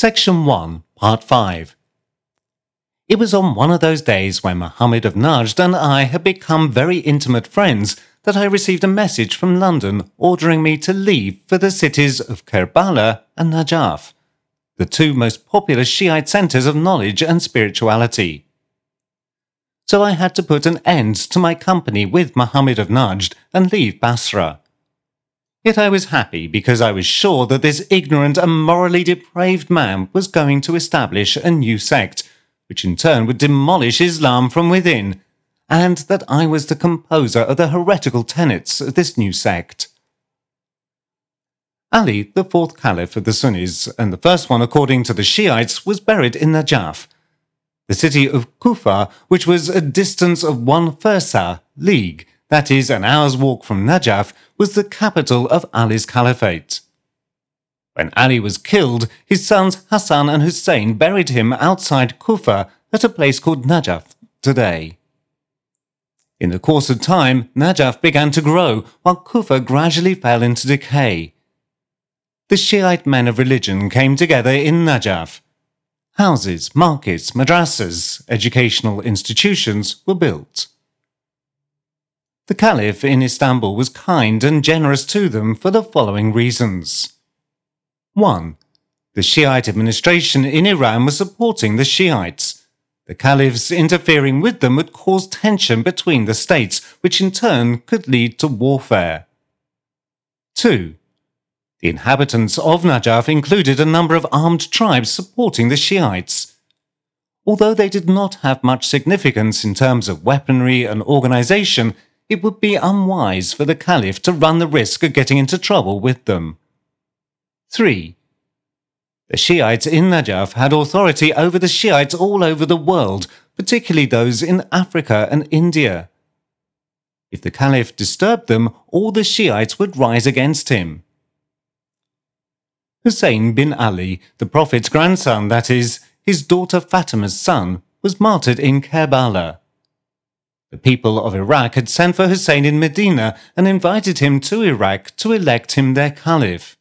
Section 1, Part 5 It was on one of those days when Muhammad of Najd and I had become very intimate friends that I received a message from London ordering me to leave for the cities of Kerbala and Najaf, the two most popular Shiite centres of knowledge and spirituality. So I had to put an end to my company with Muhammad of Najd and leave Basra. Yet I was happy because I was sure that this ignorant and morally depraved man was going to establish a new sect, which in turn would demolish Islam from within, and that I was the composer of the heretical tenets of this new sect. Ali, the fourth caliph of the Sunnis, and the first one according to the Shiites, was buried in Najaf, the city of Kufa, which was a distance of one farsa league that is, an hour's walk from Najaf, was the capital of Ali's caliphate. When Ali was killed, his sons Hassan and Hussein buried him outside Kufa at a place called Najaf today. In the course of time, Najaf began to grow, while Kufa gradually fell into decay. The Shiite men of religion came together in Najaf. Houses, markets, madrasas, educational institutions were built. The Caliph in Istanbul was kind and generous to them for the following reasons. 1. The Shiite administration in Iran was supporting the Shiites. The Caliphs interfering with them would cause tension between the states, which in turn could lead to warfare. 2. The inhabitants of Najaf included a number of armed tribes supporting the Shiites. Although they did not have much significance in terms of weaponry and organization, it would be unwise for the Caliph to run the risk of getting into trouble with them. 3. The Shiites in Najaf had authority over the Shiites all over the world, particularly those in Africa and India. If the Caliph disturbed them, all the Shiites would rise against him. Hussein bin Ali, the Prophet's grandson, that is, his daughter Fatima's son, was martyred in Karbala. The people of Iraq had sent for Hussein in Medina and invited him to Iraq to elect him their caliph.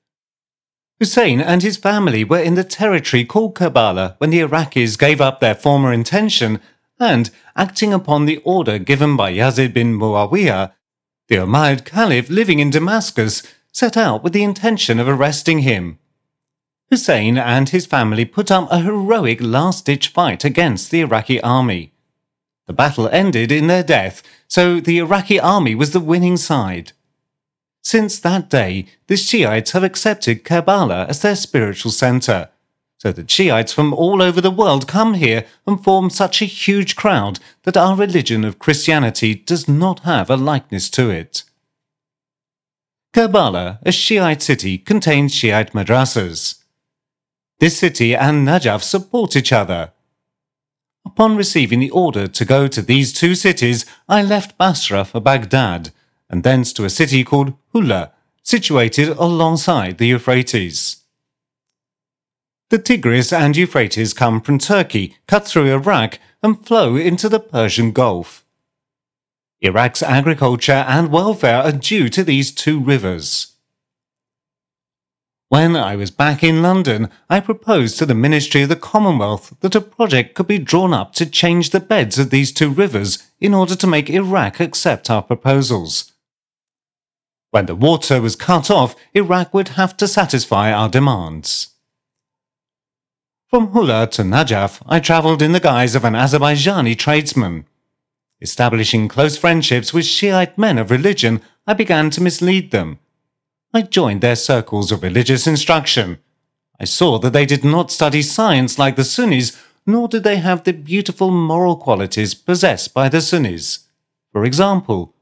Hussein and his family were in the territory called Karbala when the Iraqis gave up their former intention and, acting upon the order given by Yazid bin Muawiyah, the Umayyad Caliph living in Damascus set out with the intention of arresting him. Hussein and his family put up a heroic last-ditch fight against the Iraqi army. The battle ended in their death, so the Iraqi army was the winning side. Since that day, the Shiites have accepted Karbala as their spiritual center, so that Shiites from all over the world come here and form such a huge crowd that our religion of Christianity does not have a likeness to it. Karbala, a Shiite city, contains Shiite madrasas. This city and Najaf support each other. Upon receiving the order to go to these two cities, I left Basra for Baghdad, and thence to a city called Hula, situated alongside the Euphrates. The Tigris and Euphrates come from Turkey, cut through Iraq, and flow into the Persian Gulf. Iraq's agriculture and welfare are due to these two rivers. When I was back in London, I proposed to the Ministry of the Commonwealth that a project could be drawn up to change the beds of these two rivers in order to make Iraq accept our proposals. When the water was cut off, Iraq would have to satisfy our demands. From Hula to Najaf, I travelled in the guise of an Azerbaijani tradesman. Establishing close friendships with Shiite men of religion, I began to mislead them I joined their circles of religious instruction. I saw that they did not study science like the Sunnis, nor did they have the beautiful moral qualities possessed by the Sunnis. For example,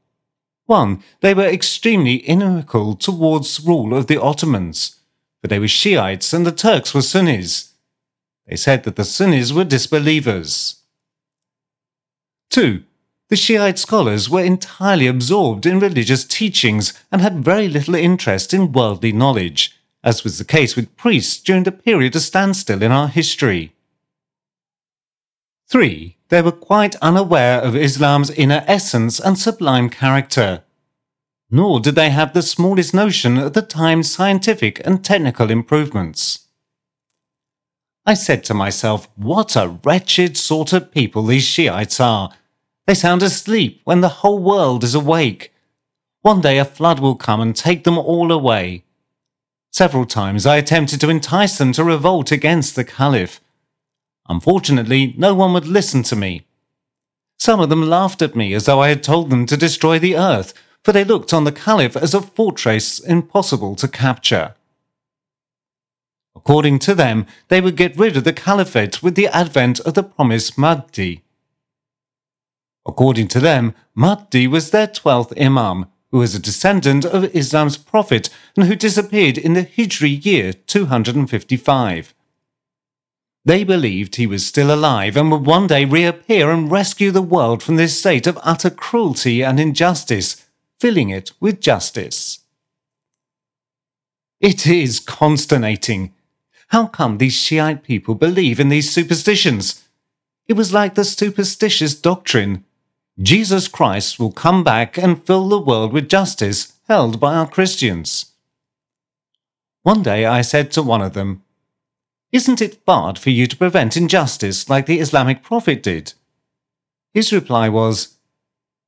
1. They were extremely inimical towards rule of the Ottomans, for they were Shiites and the Turks were Sunnis. They said that the Sunnis were disbelievers. 2. The Shiite scholars were entirely absorbed in religious teachings and had very little interest in worldly knowledge, as was the case with priests during the period of standstill in our history. 3. They were quite unaware of Islam's inner essence and sublime character. Nor did they have the smallest notion of the time's scientific and technical improvements. I said to myself, what a wretched sort of people these Shiites are. They sound asleep when the whole world is awake. One day a flood will come and take them all away. Several times I attempted to entice them to revolt against the Caliph. Unfortunately, no one would listen to me. Some of them laughed at me as though I had told them to destroy the earth, for they looked on the Caliph as a fortress impossible to capture. According to them, they would get rid of the Caliphate with the advent of the promised Mahdi. According to them, Mahdi was their twelfth Imam, who was a descendant of Islam's prophet and who disappeared in the Hijri year 255. They believed he was still alive and would one day reappear and rescue the world from this state of utter cruelty and injustice, filling it with justice. It is consternating. How come these Shiite people believe in these superstitions? It was like the superstitious doctrine Jesus Christ will come back and fill the world with justice held by our Christians. One day I said to one of them, isn't it hard for you to prevent injustice like the Islamic Prophet did? His reply was,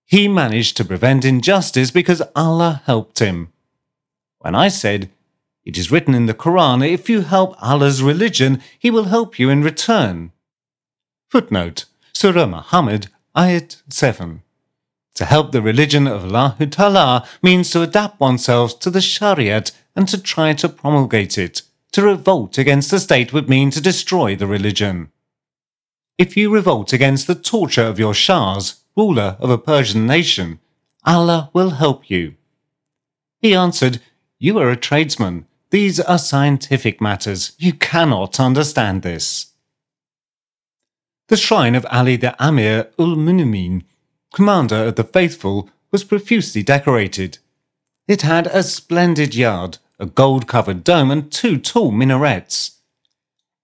He managed to prevent injustice because Allah helped him. When I said, It is written in the Quran, if you help Allah's religion, He will help you in return. Footnote Surah Muhammad, Ayat 7. To help the religion of Allah Ta'ala means to adapt oneself to the Shariat and to try to promulgate it. To revolt against the state would mean to destroy the religion. If you revolt against the torture of your Shahs, ruler of a Persian nation, Allah will help you. He answered, You are a tradesman. These are scientific matters. You cannot understand this. The shrine of Ali the Amir ul Mu'minin, commander of the faithful, was profusely decorated. It had a splendid yard, a gold covered dome, and two tall minarets.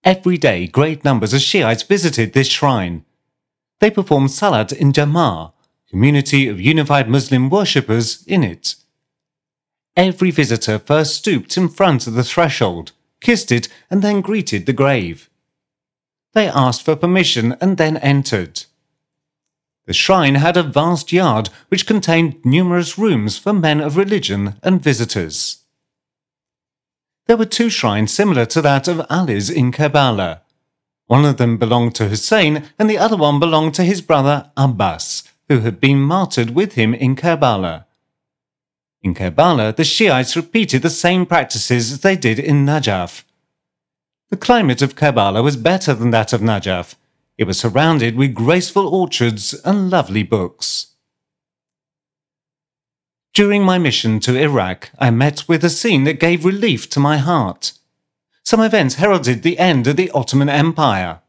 Every day, great numbers of Shiites visited this shrine. They performed Salat in Jama'ah, community of unified Muslim worshippers in it. Every visitor first stooped in front of the threshold, kissed it, and then greeted the grave. They asked for permission and then entered. The shrine had a vast yard which contained numerous rooms for men of religion and visitors. There were two shrines similar to that of Ali's in Karbala. One of them belonged to Hussein, and the other one belonged to his brother Abbas, who had been martyred with him in Karbala. In Karbala, the Shiites repeated the same practices as they did in Najaf. The climate of Karbala was better than that of Najaf. It was surrounded with graceful orchards and lovely books. During my mission to Iraq, I met with a scene that gave relief to my heart. Some events heralded the end of the Ottoman Empire.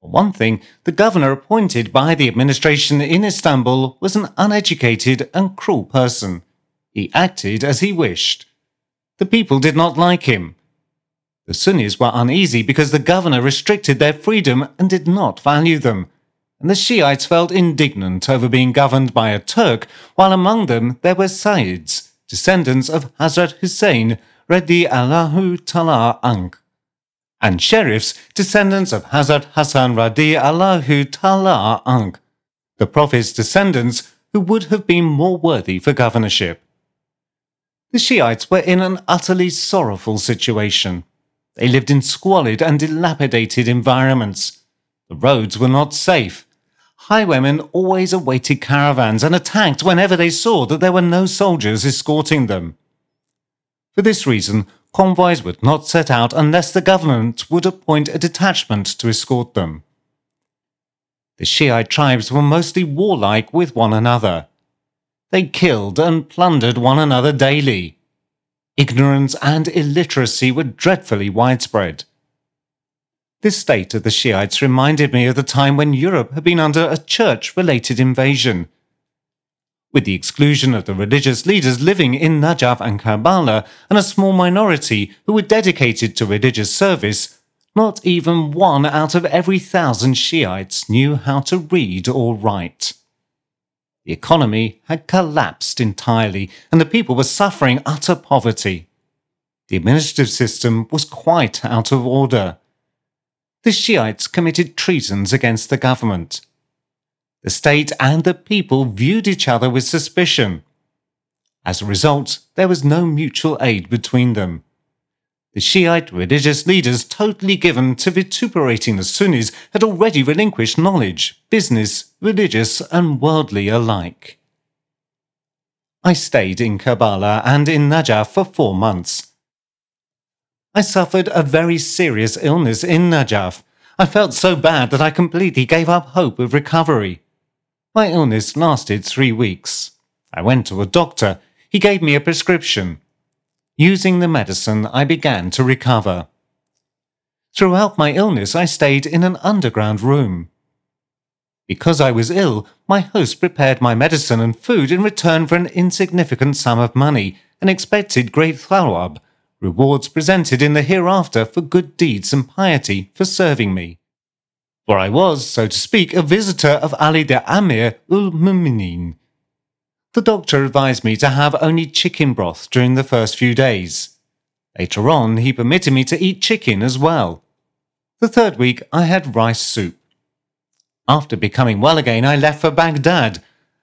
For one thing, the governor appointed by the administration in Istanbul was an uneducated and cruel person. He acted as he wished. The people did not like him. The Sunnis were uneasy because the governor restricted their freedom and did not value them and the Shiites felt indignant over being governed by a Turk, while among them there were Sayyids, descendants of Hazrat Hussein, Radi Allahu Ta'ala Ank, and Sharifs, descendants of Hazrat Hassan Radi Allahu Ta'ala Ank, the Prophet's descendants who would have been more worthy for governorship. The Shiites were in an utterly sorrowful situation. They lived in squalid and dilapidated environments. The roads were not safe highwaymen always awaited caravans and attacked whenever they saw that there were no soldiers escorting them. For this reason, convoys would not set out unless the government would appoint a detachment to escort them. The Shiite tribes were mostly warlike with one another. They killed and plundered one another daily. Ignorance and illiteracy were dreadfully widespread. This state of the Shiites reminded me of the time when Europe had been under a church related invasion. With the exclusion of the religious leaders living in Najaf and Karbala and a small minority who were dedicated to religious service, not even one out of every thousand Shiites knew how to read or write. The economy had collapsed entirely, and the people were suffering utter poverty. The administrative system was quite out of order. the Shiites committed treasons against the government. The state and the people viewed each other with suspicion. As a result, there was no mutual aid between them. The Shiite religious leaders totally given to vituperating the Sunnis had already relinquished knowledge, business, religious, and worldly alike. I stayed in Kerbala and in Najaf for four months. I suffered a very serious illness in Najaf. I felt so bad that I completely gave up hope of recovery. My illness lasted three weeks. I went to a doctor. He gave me a prescription. Using the medicine, I began to recover. Throughout my illness, I stayed in an underground room. Because I was ill, my host prepared my medicine and food in return for an insignificant sum of money and expected great thawab, rewards presented in the hereafter for good deeds and piety for serving me. For I was, so to speak, a visitor of Ali the Amir ul Muminin, the doctor advised me to have only chicken broth during the first few days. Later on, he permitted me to eat chicken as well. The third week, I had rice soup. After becoming well again, I left for Baghdad.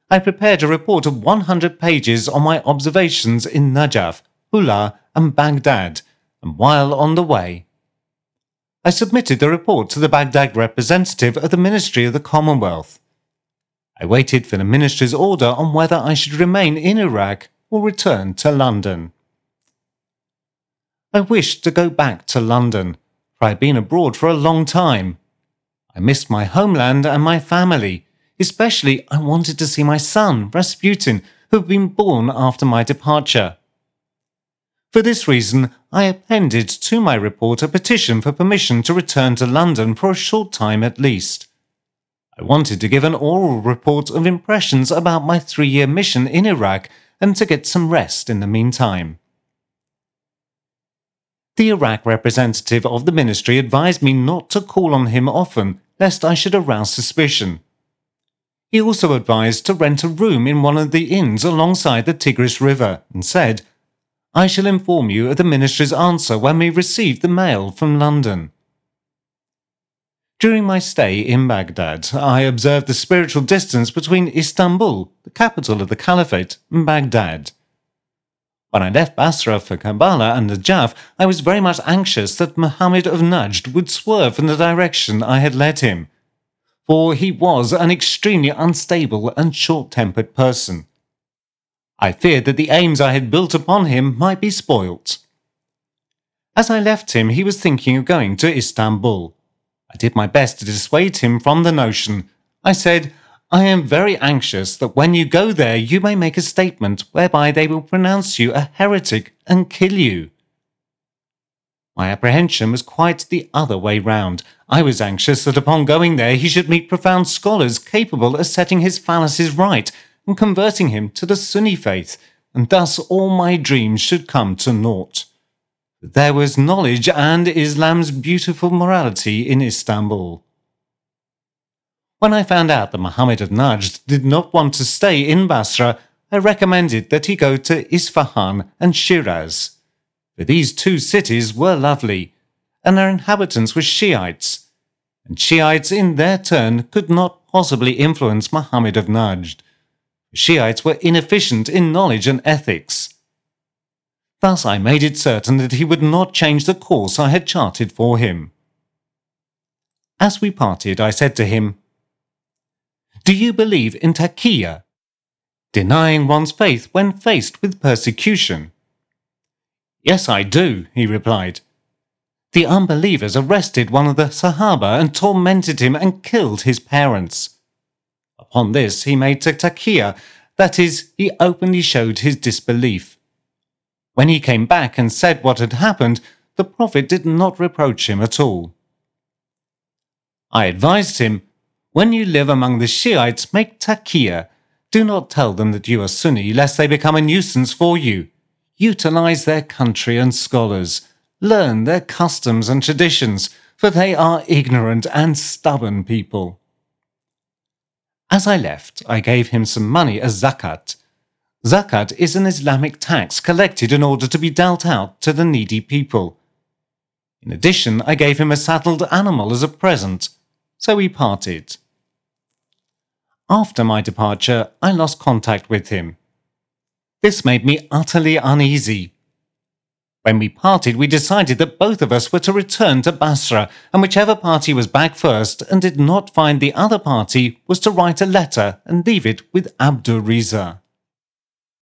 I prepared a report of 100 pages on my observations in Najaf, Hula, and Baghdad, and while on the way, I submitted the report to the Baghdad representative of the Ministry of the Commonwealth. I waited for the ministry's order on whether I should remain in Iraq or return to London. I wished to go back to London, for I had been abroad for a long time. I missed my homeland and my family. Especially, I wanted to see my son, Rasputin, who had been born after my departure. For this reason, I appended to my report a petition for permission to return to London for a short time at least. I wanted to give an oral report of impressions about my three year mission in Iraq and to get some rest in the meantime. The Iraq representative of the ministry advised me not to call on him often, lest I should arouse suspicion. He also advised to rent a room in one of the inns alongside the Tigris River and said, I shall inform you of the ministry's answer when we receive the mail from London. During my stay in Baghdad, I observed the spiritual distance between Istanbul, the capital of the Caliphate, and Baghdad. When I left Basra for Kerbala and Najaf, I was very much anxious that Muhammad of Najd would swerve from the direction I had led him, for he was an extremely unstable and short tempered person. I feared that the aims I had built upon him might be spoilt. As I left him, he was thinking of going to Istanbul. I did my best to dissuade him from the notion. I said, I am very anxious that when you go there you may make a statement whereby they will pronounce you a heretic and kill you. My apprehension was quite the other way round. I was anxious that upon going there he should meet profound scholars capable of setting his fallacies right and converting him to the Sunni faith, and thus all my dreams should come to naught. There was knowledge and Islam's beautiful morality in Istanbul. When I found out that Muhammad of Najd did not want to stay in Basra, I recommended that he go to Isfahan and Shiraz. For these two cities were lovely, and their inhabitants were Shiites, and Shiites in their turn could not possibly influence Muhammad of Najd. Shiites were inefficient in knowledge and ethics. Thus I made it certain that he would not change the course I had charted for him. As we parted, I said to him, Do you believe in taqiyya? Denying one's faith when faced with persecution. Yes, I do, he replied. The unbelievers arrested one of the Sahaba and tormented him and killed his parents. Upon this, he made taqiyya, that is, he openly showed his disbelief. When he came back and said what had happened, the Prophet did not reproach him at all. I advised him, when you live among the Shiites, make taqiyya. Do not tell them that you are Sunni, lest they become a nuisance for you. Utilize their country and scholars. Learn their customs and traditions, for they are ignorant and stubborn people. As I left, I gave him some money as zakat, Zakat is an Islamic tax collected in order to be dealt out to the needy people. In addition, I gave him a saddled animal as a present, so we parted. After my departure, I lost contact with him. This made me utterly uneasy. When we parted, we decided that both of us were to return to Basra, and whichever party was back first and did not find the other party was to write a letter and leave it with Abdur Riza.